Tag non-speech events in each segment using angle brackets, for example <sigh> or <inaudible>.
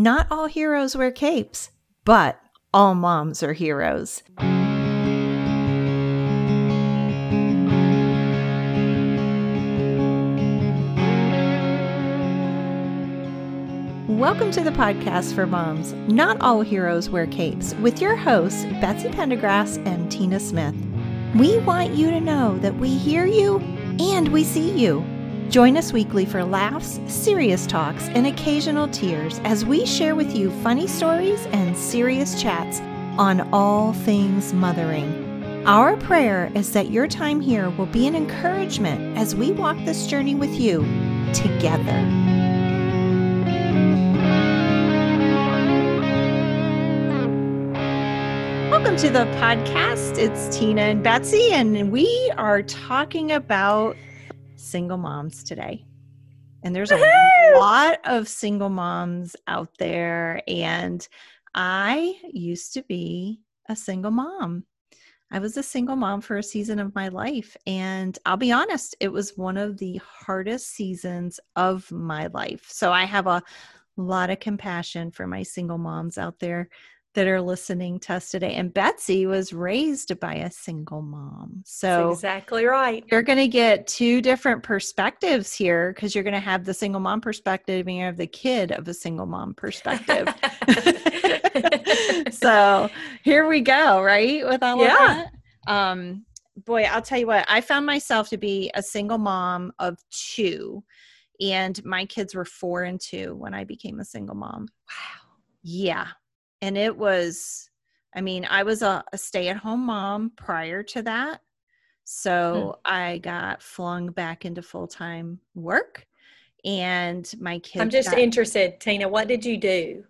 Not all heroes wear capes, but all moms are heroes. Welcome to the podcast for moms. Not all heroes wear capes, with your hosts, Betsy Pendergrass and Tina Smith. We want you to know that we hear you and we see you. Join us weekly for laughs, serious talks, and occasional tears as we share with you funny stories and serious chats on all things mothering. Our prayer is that your time here will be an encouragement as we walk this journey with you together. Welcome to the podcast. It's Tina and Betsy, and we are talking about single moms today. And there's a lot of single moms out there. And I used to be a single mom. I was a single mom for a season of my life. And I'll be honest, it was one of the hardest seasons of my life. So I have a lot of compassion for my single moms out there that are listening to us today. And Betsy was raised by a single mom. So That's exactly right. You're going to get two different perspectives here because you're going to have the single mom perspective and you have the kid of a single mom perspective. <laughs> so here we go, right? With all yeah. of that. Um, boy, I'll tell you what, I found myself to be a single mom of two. And my kids were four and two when I became a single mom. Wow. Yeah and it was i mean i was a, a stay-at-home mom prior to that. So hmm. i got flung back into full-time work and my kids i'm just got, interested tina what did you do?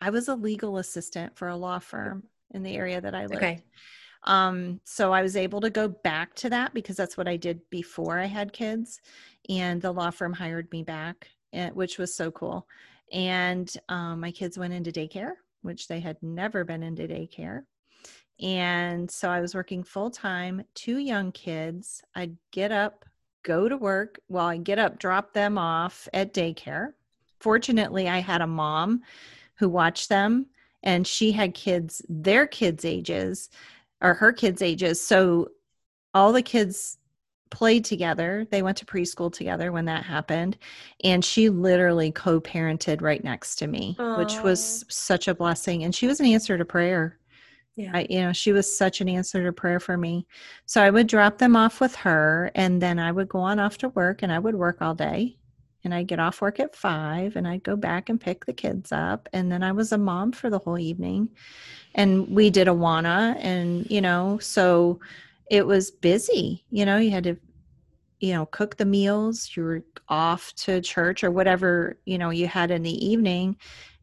I was a legal assistant for a law firm in the area that i lived. Okay. Um, so I was able to go back to that because that's what I did before I had kids, and the law firm hired me back, eh, which was so cool. And um, my kids went into daycare, which they had never been into daycare. And so I was working full time, two young kids. I'd get up, go to work. Well, I get up, drop them off at daycare. Fortunately, I had a mom who watched them and she had kids, their kids' ages or her kids' ages. So all the kids played together. They went to preschool together when that happened. And she literally co parented right next to me, Aww. which was such a blessing. And she was an answer to prayer. Yeah. I, you know, she was such an answer to prayer for me. So I would drop them off with her and then I would go on off to work and I would work all day. And I'd get off work at five and I'd go back and pick the kids up. And then I was a mom for the whole evening. And we did Awana and, you know, so it was busy. You know, you had to, you know, cook the meals, you were off to church or whatever, you know, you had in the evening,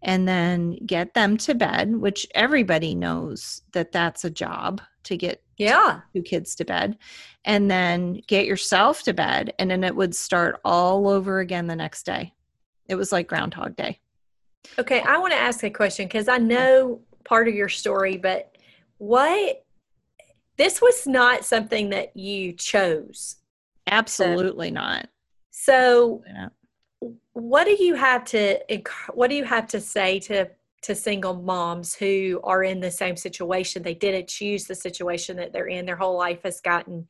and then get them to bed, which everybody knows that that's a job to get yeah. two kids to bed and then get yourself to bed and then it would start all over again the next day. It was like groundhog day. Okay i want to ask a question because i know part of your story but what this was not something that you chose. Absolutely so, not. So, what do you have to what do you have to say to to single moms who are in the same situation? They didn't choose the situation that they're in. Their whole life has gotten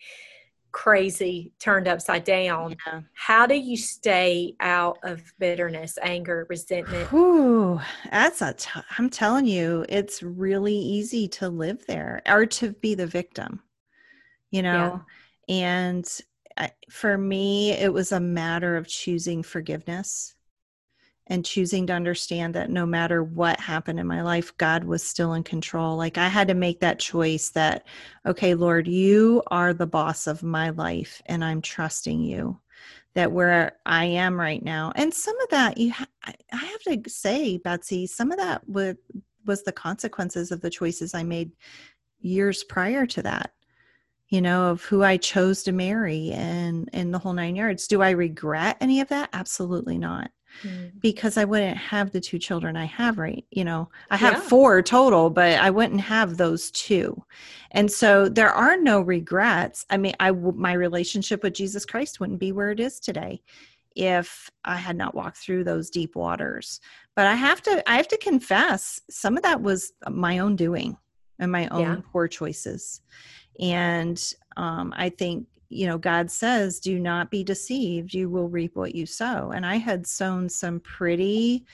crazy, turned upside down. Yeah. How do you stay out of bitterness, anger, resentment? Ooh, that's a. T- I'm telling you, it's really easy to live there or to be the victim, you know? Yeah. And I, for me, it was a matter of choosing forgiveness and choosing to understand that no matter what happened in my life, God was still in control. Like I had to make that choice that, okay, Lord, you are the boss of my life and I'm trusting you that where I am right now. And some of that you ha- I have to say, Betsy, some of that was was the consequences of the choices I made years prior to that. You know, of who I chose to marry and and the whole nine yards. Do I regret any of that? Absolutely not mm. because I wouldn't have the two children I have right. You know, I have yeah. four total, but I wouldn't have those two. And so there are no regrets. I mean, I my relationship with Jesus Christ wouldn't be where it is today if I had not walked through those deep waters. but i have to i have to confess some of that was my own doing and my own Yeah. poor choices and um, i think you know god says do not be deceived you will reap what you sow and i had sown some pretty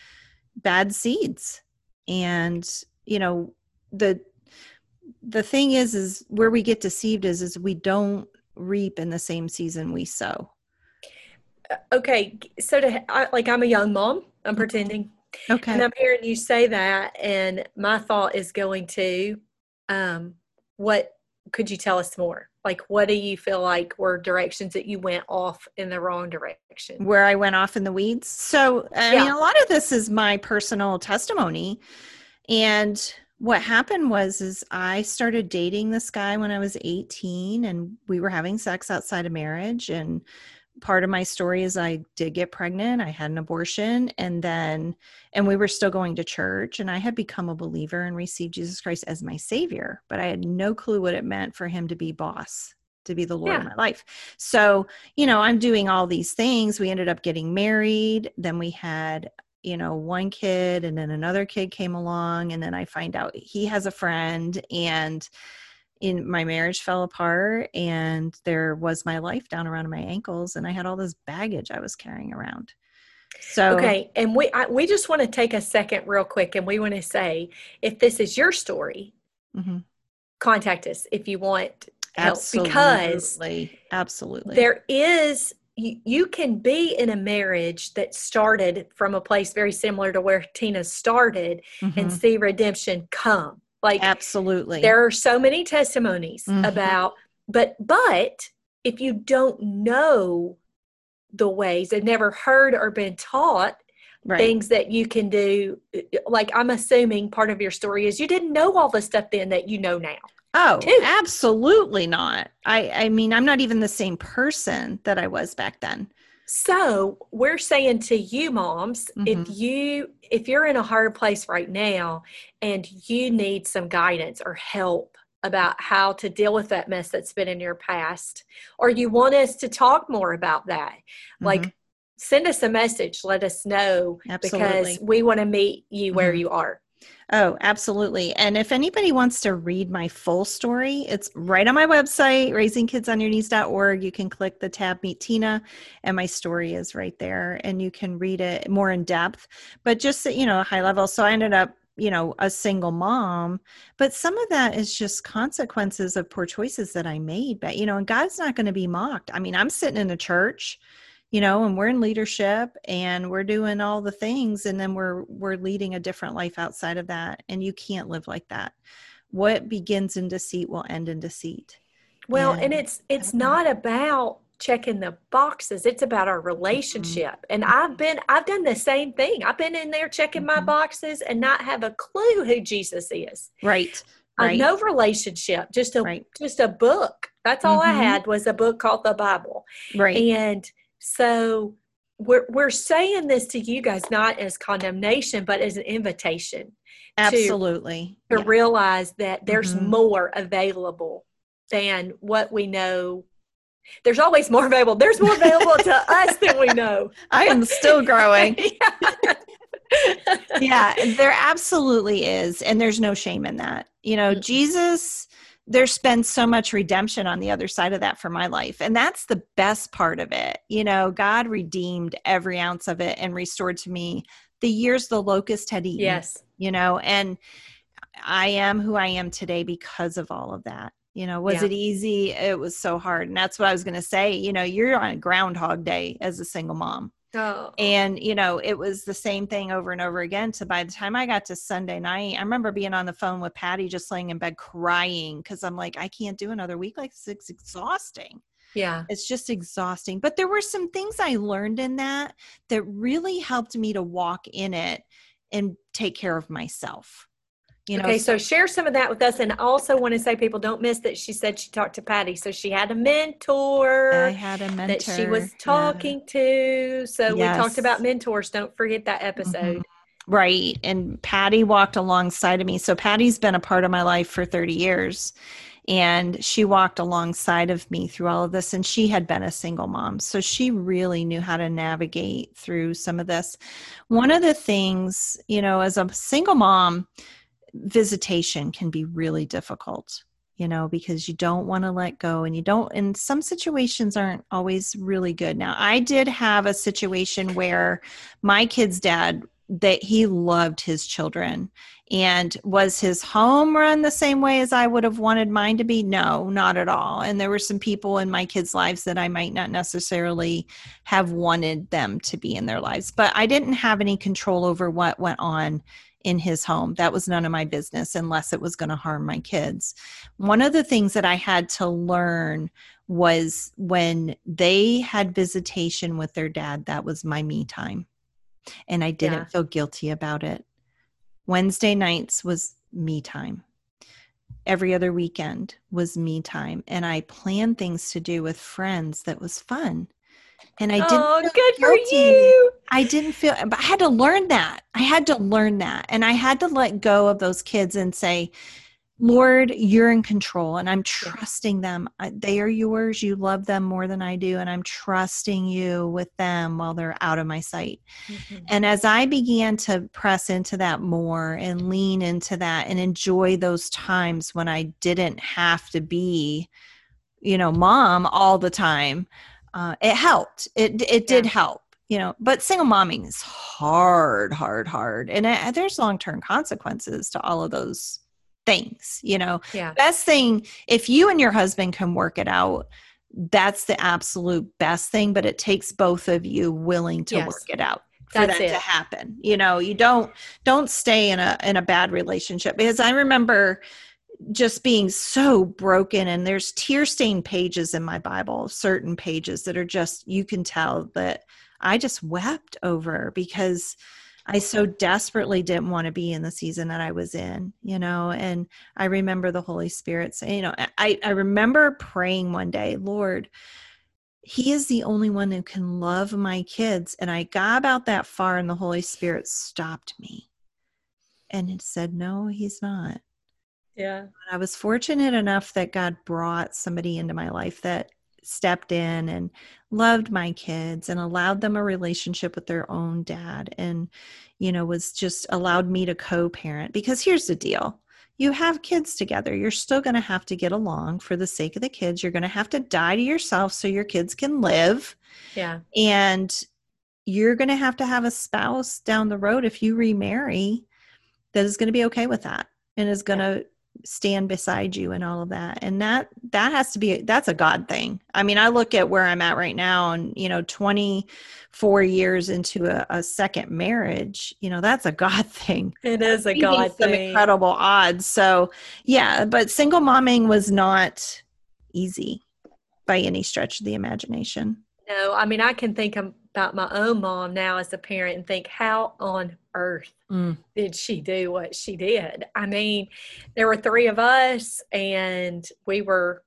bad seeds and you know the the thing is is where we get deceived is is we don't reap in the same season we sow Okay, so to I, like I'm a young mom. I'm Mhm. pretending, okay and I'm hearing you say that, and my thought is going to, um, what could you tell us more? Like, what do you feel like were directions that you went off in the wrong direction? where I went off in the weeds. So, I Yeah. mean, a lot of this is my personal testimony. And what happened was is I started dating this guy when I was 18 and we were having sex outside of marriage and part of my story is I did get pregnant, I had an abortion and then and we were still going to church and I had become a believer and received Jesus Christ as my savior, but I had no clue what it meant for him to be boss, to be the Lord of my life. So, you know, I'm doing all these things. We ended up getting married. Then we had, you know, one kid, and then another kid came along. And then I find out he has a friend, and in my marriage fell apart. And there was my life down around my ankles, and I had all this baggage I was carrying around. So, Okay, and we I, we just want to take a second, real quick, and we want to say, if this is your story, mhm. contact us if you want help because absolutely, absolutely, there is you, you can be in a marriage that started from a place very similar to where Tina started and Mhm. see redemption come. Like absolutely, there are so many testimonies Mhm. about but but if you don't know the ways and never heard or been taught right. things that you can do like i'm assuming part of your story is you didn't know all the stuff then that you know now Oh, too. absolutely not. I I mean, I'm not even the same person that I was back then. So we're saying to you moms if Mhm. you if you're in a hard place right now and you need some guidance or help about how to deal with that mess that's been in your past or you want us to talk more about that like Mhm. send us a message let us know because we want to meet you where Mhm. you are Oh, absolutely. And if anybody wants to read my full story, it's right on my website, raisingkidsonyourknees.org. You can click the tab Meet Tina, and my story is right there, and you can read it more in depth. But just you know, high level. So I ended up, you know, a single mom, but some of that is just consequences of poor choices that I made. But you know, and God's not going to be mocked. I mean, I'm sitting in a church you know and we're in leadership and we're doing all the things and then we're we're leading a different life outside of that and you can't live like that what begins in deceit will end in deceit Well, and And it's it's know. about checking the boxes. It's about our relationship. And I've been I've done the same thing. I've been in there checking my Mhm. boxes and not have a clue who Jesus is. right I right no relationship, just a right just a book. That's all I Mhm. had was a book called the Bible. right And so we're we're saying this to you guys not as condemnation, but as an invitation absolutely to Yeah. realize that there's Mhm. more available than what we know. There's always more available. There's more available to <laughs> us than we know. i am still growing <laughs> Yeah. yeah there absolutely is and there's no shame in that you know Mm-mm. jesus there's been so much redemption on the other side of that for my life. And that's the best part of it. You know god redeemed every ounce of it and restored to me the years the locust had eaten Yes. you know and i am who i am today because of all of that. You know was Yeah. it easy? It was so hard. And that's what i was going to say. You know you're on a groundhog day as a single mom Oh. and you know it was the same thing over and over again so by the time i got to sunday night i remember being on the phone with patty just laying in bed crying because i'm like i can't do another week like this it's exhausting yeah. it's just exhausting but there were some things i learned in that that really helped me to walk in it and take care of myself you know okay, so share some of that with us. And also want to say, people don't miss that she said she talked to Patty. So she had a mentor. i had a mentor that she was yeah. talking to. So we talked about mentors. Don't forget that episode. Mhm. Right. And Patty walked alongside of me. So Patty's been a part of my life for 30 years. and she walked alongside of me through all of this and she had been a single mom so she really knew how to navigate through some of this one of the things you know as a single mom visitation can be really difficult you know because you don't want to let go and you don't and some situations aren't always really good now i did have a situation where my kid's dad that he loved his children and was his home run the same way as I would have wanted mine to be? No, not at all. And there were some people in my kids' lives that I might not necessarily have wanted them to be in their lives, but I didn't have any control over what went on in his home. That was none of my business unless it was going to harm my kids. One of the things that I had to learn was when they had visitation with their dad, that was my me time. And I didn't yeah. feel guilty about it. Wednesday nights was me time. Every other weekend was me time. And I planned things to do with friends that was fun. And I didn't oh, good guilty. for you. I didn't feel but I had to learn that. I had to learn that. And I had to let go of those kids and say, Lord, you're in control and I'm trusting them. They are yours. You love them more than I do. And I'm trusting you with them while they're out of my sight. Mm-hmm. And as I began to press into that more and lean into that and enjoy those times when I didn't have to be, you know, mom all the time, uh, it helped. It, it did yeah. help you know but single momming is hard hard hard and it, there's long-term consequences to all of those things you know yeah best thing if you and your husband can work it out that's the absolute best thing but it takes both of you willing to yes. work it out for that's that it. to happen you know you don't don't stay in a in a bad relationship because i remember just being so broken and there's tear stained pages in my bible certain pages that are just you can tell that i just wept over because I so desperately didn't want to be in the season that I was in, you know. And I remember the Holy Spirit saying, you know, I, I remember praying one day, Lord, He is the only one who can love my kids. And I got about that far, and the Holy Spirit stopped me and it said, No, He's not. Yeah. I was fortunate enough that God brought somebody into my life that stepped in and loved my kids and allowed them a relationship with their own dad and you know was just allowed me to co-parent. Because here's the deal. You have kids together. You're still going to have to get along for the sake of the kids. You're going to have to die to yourself so your kids can live. Yeah. And you're going to have to have a spouse down the road if you remarry that is going to be okay with that and is going to stand beside you and all of that. And that that has to be that's a god thing. I mean i look at where i'm at right now and you know 24 years into a, a second marriage you know that's a <laughs> god thing. It is a god some thing. incredible odds. So yeah but single momming was not easy by any stretch of the imagination. No i mean i can think about my own mom now as a parent and think how on earth mm. did she do what she did? I mean, there were three of us, and we were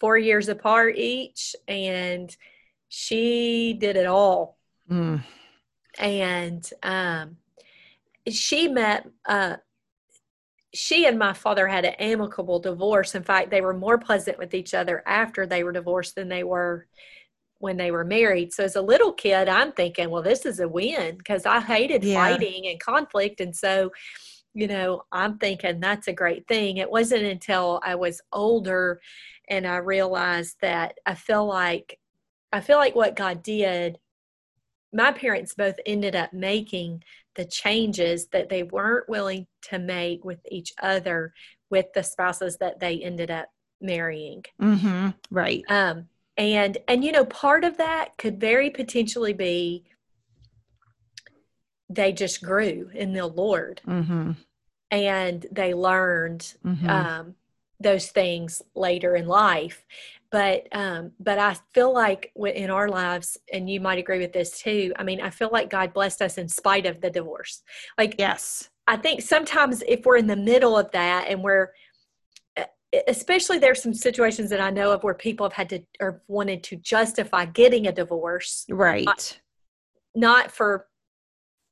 four years apart each, and she did it all. Mm. And um, she met, uh, she and my father had an amicable divorce. In fact, they were more pleasant with each other after they were divorced than they were when they were married. So as a little kid, I'm thinking, well, this is a win because I hated yeah. fighting and conflict. And so, you know, I'm thinking that's a great thing. It wasn't until I was older and I realized that I feel like I feel like what God did, my parents both ended up making the changes that they weren't willing to make with each other with the spouses that they ended up marrying. Mm-hmm. Right. Um, and and you know part of that could very potentially be they just grew in the lord mm-hmm. and they learned mm-hmm. um, those things later in life but um, but i feel like in our lives and you might agree with this too i mean i feel like god blessed us in spite of the divorce like yes i think sometimes if we're in the middle of that and we're especially there's some situations that I know of where people have had to or wanted to justify getting a divorce. Right. Not, not for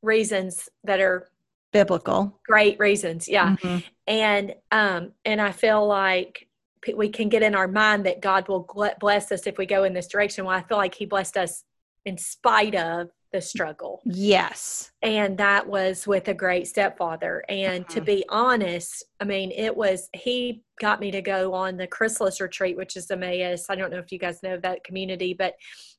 reasons that are biblical. Great reasons. Yeah. Mm-hmm. And um and I feel like we can get in our mind that God will bless us if we go in this direction. Well, I feel like He blessed us in spite of the struggle. Yes. And that was with a great stepfather. And mm-hmm. to be honest, I mean, it was, he got me to go on the Chrysalis retreat, which is Emmaus. I don't know if you guys know that community, but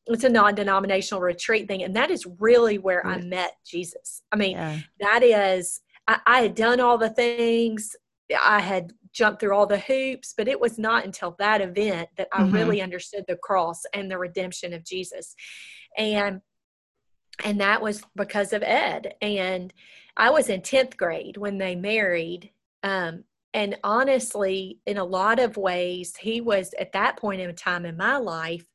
it's a non denominational retreat thing. And that is really where mm-hmm. I met Jesus. I mean, yeah. that is, I, I had done all the things, I had jumped through all the hoops, but it was not until that event that I mm-hmm. really understood the cross and the redemption of Jesus. And and that was because of Ed. And I was in 10th grade when they married. Um, and honestly, in a lot of ways, he was at that point in time in my life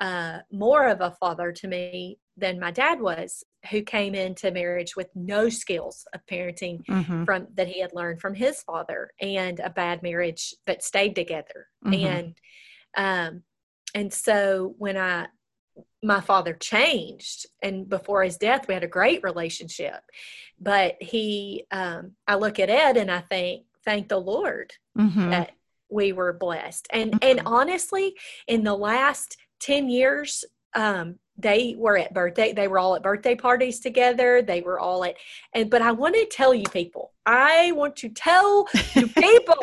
uh, more of a father to me than my dad was, who came into marriage with no skills of parenting mm-hmm. from that he had learned from his father, and a bad marriage that stayed together. Mm-hmm. And um, and so when I my father changed and before his death we had a great relationship but he um, i look at ed and i think thank the lord mm-hmm. that we were blessed and mm-hmm. and honestly in the last 10 years um, they were at birthday they were all at birthday parties together they were all at and but i want to tell you people i want to tell you <laughs> people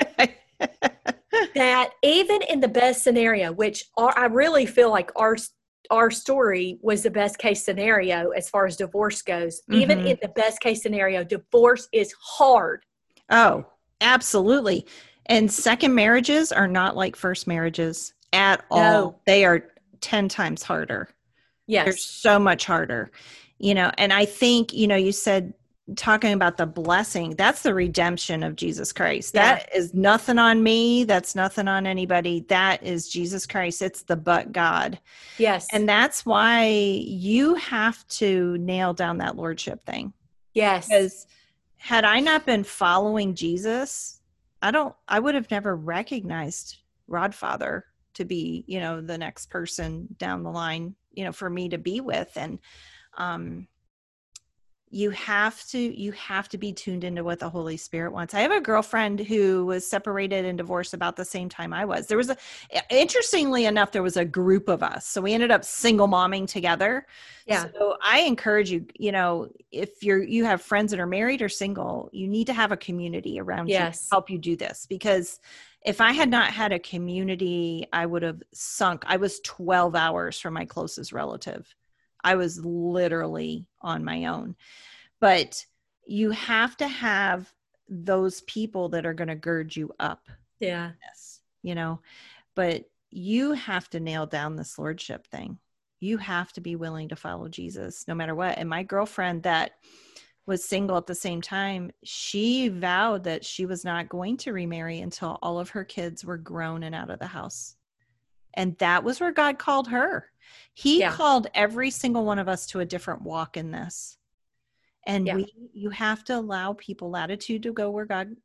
that even in the best scenario which are, i really feel like our our story was the best case scenario as far as divorce goes. Mm-hmm. Even in the best case scenario, divorce is hard. Oh, absolutely. And second marriages are not like first marriages at all. No. They are 10 times harder. Yes. They're so much harder. You know, and I think, you know, you said talking about the blessing that's the redemption of jesus christ. Yeah. that is nothing on me. That's nothing on anybody. That is jesus christ. It's the but god. Yes. And that's why you have to nail down that lordship thing. Yes. Because had i not been following jesus i don't i would have never recognized rodfather to be you know the next person down the line you know for me to be with. And um you have to you have to be tuned into what the holy spirit wants. I have a girlfriend who was separated and divorced about the same time i was. There was a interestingly enough there was a group of us. So we ended up single momming together. Yeah. So i encourage you you know if you're you have friends that are married or single you need to have a community around yes. you to help you do this. Because if i had not had a community i would have sunk i was 12 hours from my closest relative I was literally on my own. But you have to have those people that are going to gird you up. Yeah. Yes. You know, but you have to nail down this lordship thing. You have to be willing to follow Jesus no matter what. And my girlfriend that was single at the same time, she vowed that she was not going to remarry until all of her kids were grown and out of the house. And that was where God called her. He yeah. called every single one of us to a different walk in this. And yeah. we you have to allow people latitude to go where God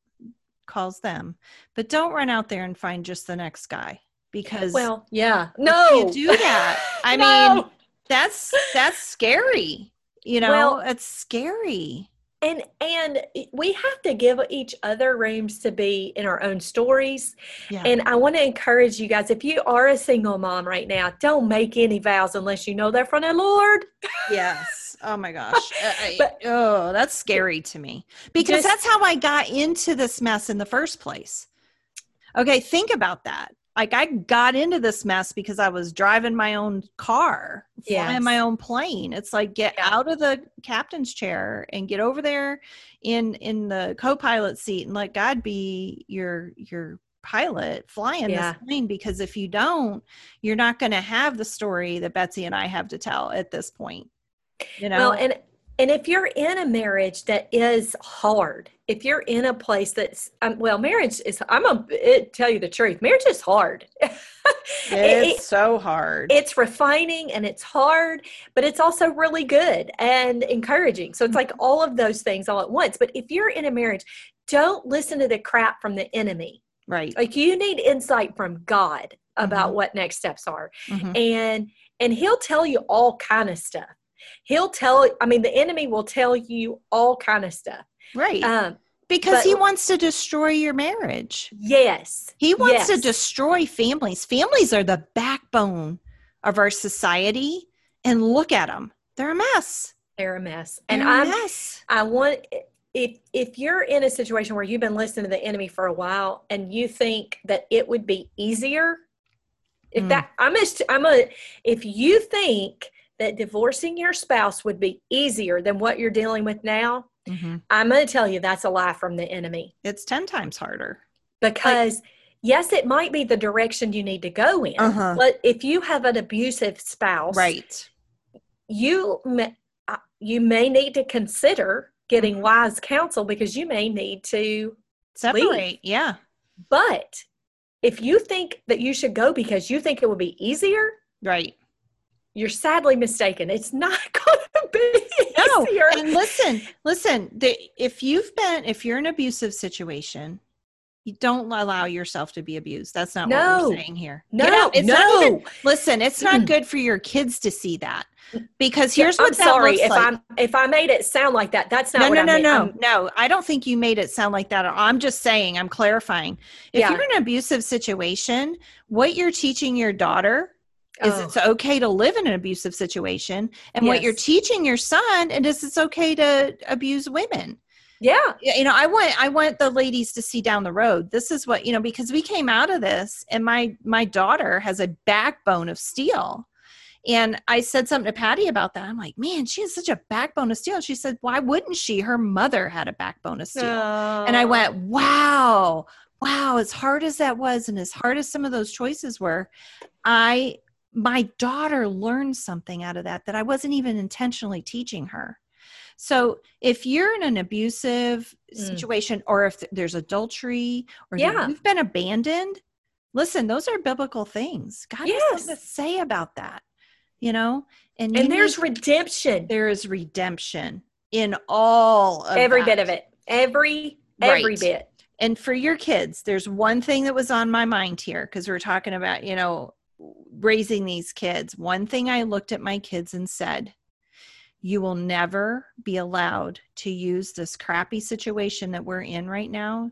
calls them. But don't run out there and find just the next guy because well, yeah. No. do that. I <laughs> no. mean, that's that's scary. You know, well, it's scary and and we have to give each other rooms to be in our own stories. Yeah. and i want to encourage you guys if you are a single mom right now don't make any vows unless you know they're from the lord. Yes. <laughs> Oh my gosh. Uh, but, oh that's scary to me. Because just, that's how i got into this mess in the first place. Okay think about that like I got into this mess because I was driving my own car, flying yes. my own plane. It's like get yeah. out of the captain's chair and get over there in in the co-pilot seat and let God be your your pilot flying yeah. this plane because if you don't, you're not going to have the story that Betsy and I have to tell at this point. You know. Well, and and if you're in a marriage that is hard, if you're in a place that's um, well, marriage is. I'm gonna tell you the truth. Marriage is hard. <laughs> it's it, so hard. It's refining and it's hard, but it's also really good and encouraging. So it's like all of those things all at once. But if you're in a marriage, don't listen to the crap from the enemy. Right. Like you need insight from God about mm-hmm. what next steps are, mm-hmm. and and He'll tell you all kind of stuff he'll tell i mean the enemy will tell you all kind of stuff right um because But- he wants to destroy your marriage. Yes. He wants to destroy families. Families are the backbone of our society. And look at them. They're a mess. They're a mess. They're And a I'm mess. I want if if you're in a situation where you've been listening to the enemy for a while and you think that it would be easier, if Mm. that I'm a, I'm a if you think that divorcing your spouse would be easier than what you're dealing with now, Mhm. I'm going to tell you that's a lie from the enemy It's 10 times harder. because yes, it might be the direction you need to go in, Uh-huh. but if you have an abusive spouse, Right. you may, uh, you may need to consider getting Mhm. wise counsel because you may need to Separate. Yeah. but if you think that you should go because you think it would be easier Right. You're sadly mistaken it's not <laughs> going to be No. easier And listen, listen, the, if you've been, if you're in an abusive situation, you don't allow yourself to be abused. That's not what No. we're saying here. no. It's no not even, listen, it's not Mm. good for your kids to see that because here's what i'm that sorry looks if like. i'm if i made it sound like that that's not no, what no, I no, no, no. I don't think you made it sound like that. I'm just saying, I'm clarifying. If Yeah. you're in an abusive situation, what you're teaching your daughter is Oh, it's okay to live in an abusive situation, and what you're teaching your son and is it's okay to abuse women. yeah You know, I want I want the ladies to see down the road. This is what you know because we came out of this, and my my daughter has a backbone of steel. And I said something to Patty about that. I'm like, man, she has such a backbone of steel. She said, why wouldn't she? Her mother had a backbone of steel. And I Oh. went, wow, wow, as hard as that was, and as hard as some of those choices were, I, my daughter learned something out of that that I wasn't even intentionally teaching her. So if you're in an abusive Mm. situation, or if there's adultery, or Yeah. you've been abandoned, listen, those are biblical things. God has something to say about that, you know? And, and there's need- redemption there is redemption in all of every that. bit of it every every Right. bit and for your kids there's one thing that was on my mind here because we're talking about you know raising these kids one thing i looked at my kids and said you will never be allowed to use this crappy situation that we're in right now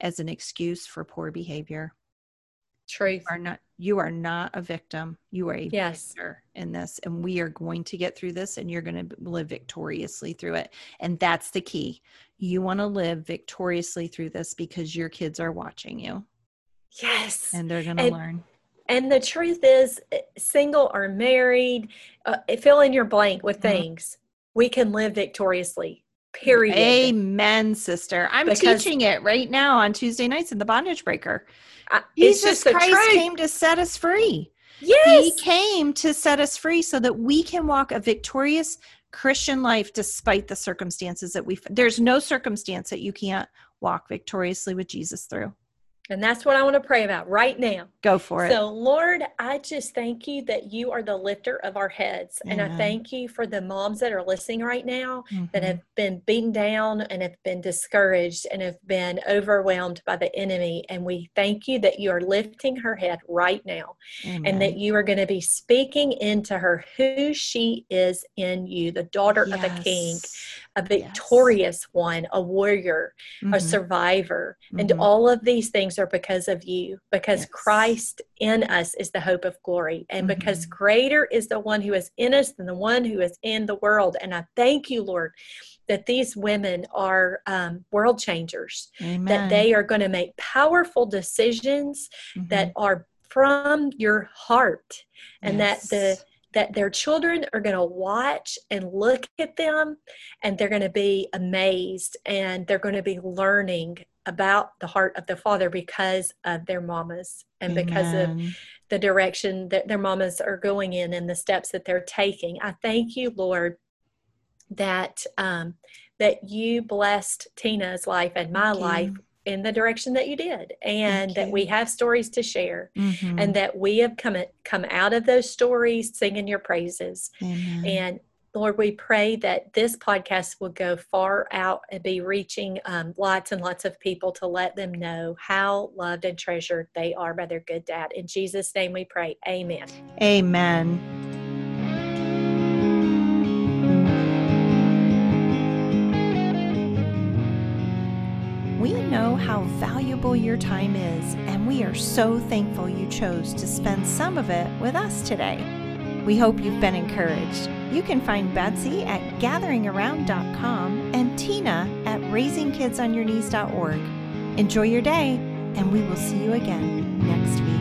as an excuse for poor behavior. Truth. you are not you are not a victim. You are a Yes. victor in this and we are going to get through this and you're going to live victoriously through it. And that's the key. You want to live victoriously through this because your kids are watching you. Yes. And they're going to learn And the truth is, eh, single or married, uh, fill in your blank with Mhm. things. We can live victoriously. Period. amen sister i'm Because- teaching it right now on tuesday nights in the bondage breaker I- jesus christ truth. came to set us free Yes. He came to set us free so that we can walk a victorious Christian life despite the circumstances that we there's no circumstance that you can't walk victoriously with Jesus through. And that's what I want to pray about right now. Go for it. So, Lord, I just thank you that you are the lifter of our heads. And I thank you for the moms that are listening right now that Mhm. have been beaten down and have been discouraged and have been overwhelmed by the enemy. And we thank you that you are lifting her head right now and that you are going to be speaking into her who she is in you, the daughter of a king, Yes. A victorious one, a warrior, a Mhm. survivor. And Mhm. all of these things are because of you, because Yes. Christ in us is the hope of glory. And because Mhm. greater is the one who is in us than the one who is in the world. And I thank you, Lord, that these women are um, world changers, Amen. that they are going to make powerful decisions that are from your heart and that the Yes. That their children are going to watch and look at them and they're going to be amazed and they're going to be learning about the heart of the father because of their mamas and because of the direction that their mamas are going in and the steps that they're taking. I thank you lord that um, that you blessed tina's life and my life in the direction that you did and that we have stories to share Mhm. and that we have come come out of those stories singing your praises Amen. and lord we pray that this podcast will go far out and be reaching um, lots and lots of people to let them know how loved and treasured they are by their good dad in jesus name we pray amen Amen. How valuable your time is, and we are so thankful you chose to spend some of it with us today. We hope you've been encouraged. You can find Betsy at gatheringaround.com and Tina at raisingkidsonyourknees.org. Enjoy your day, and we will see you again next week.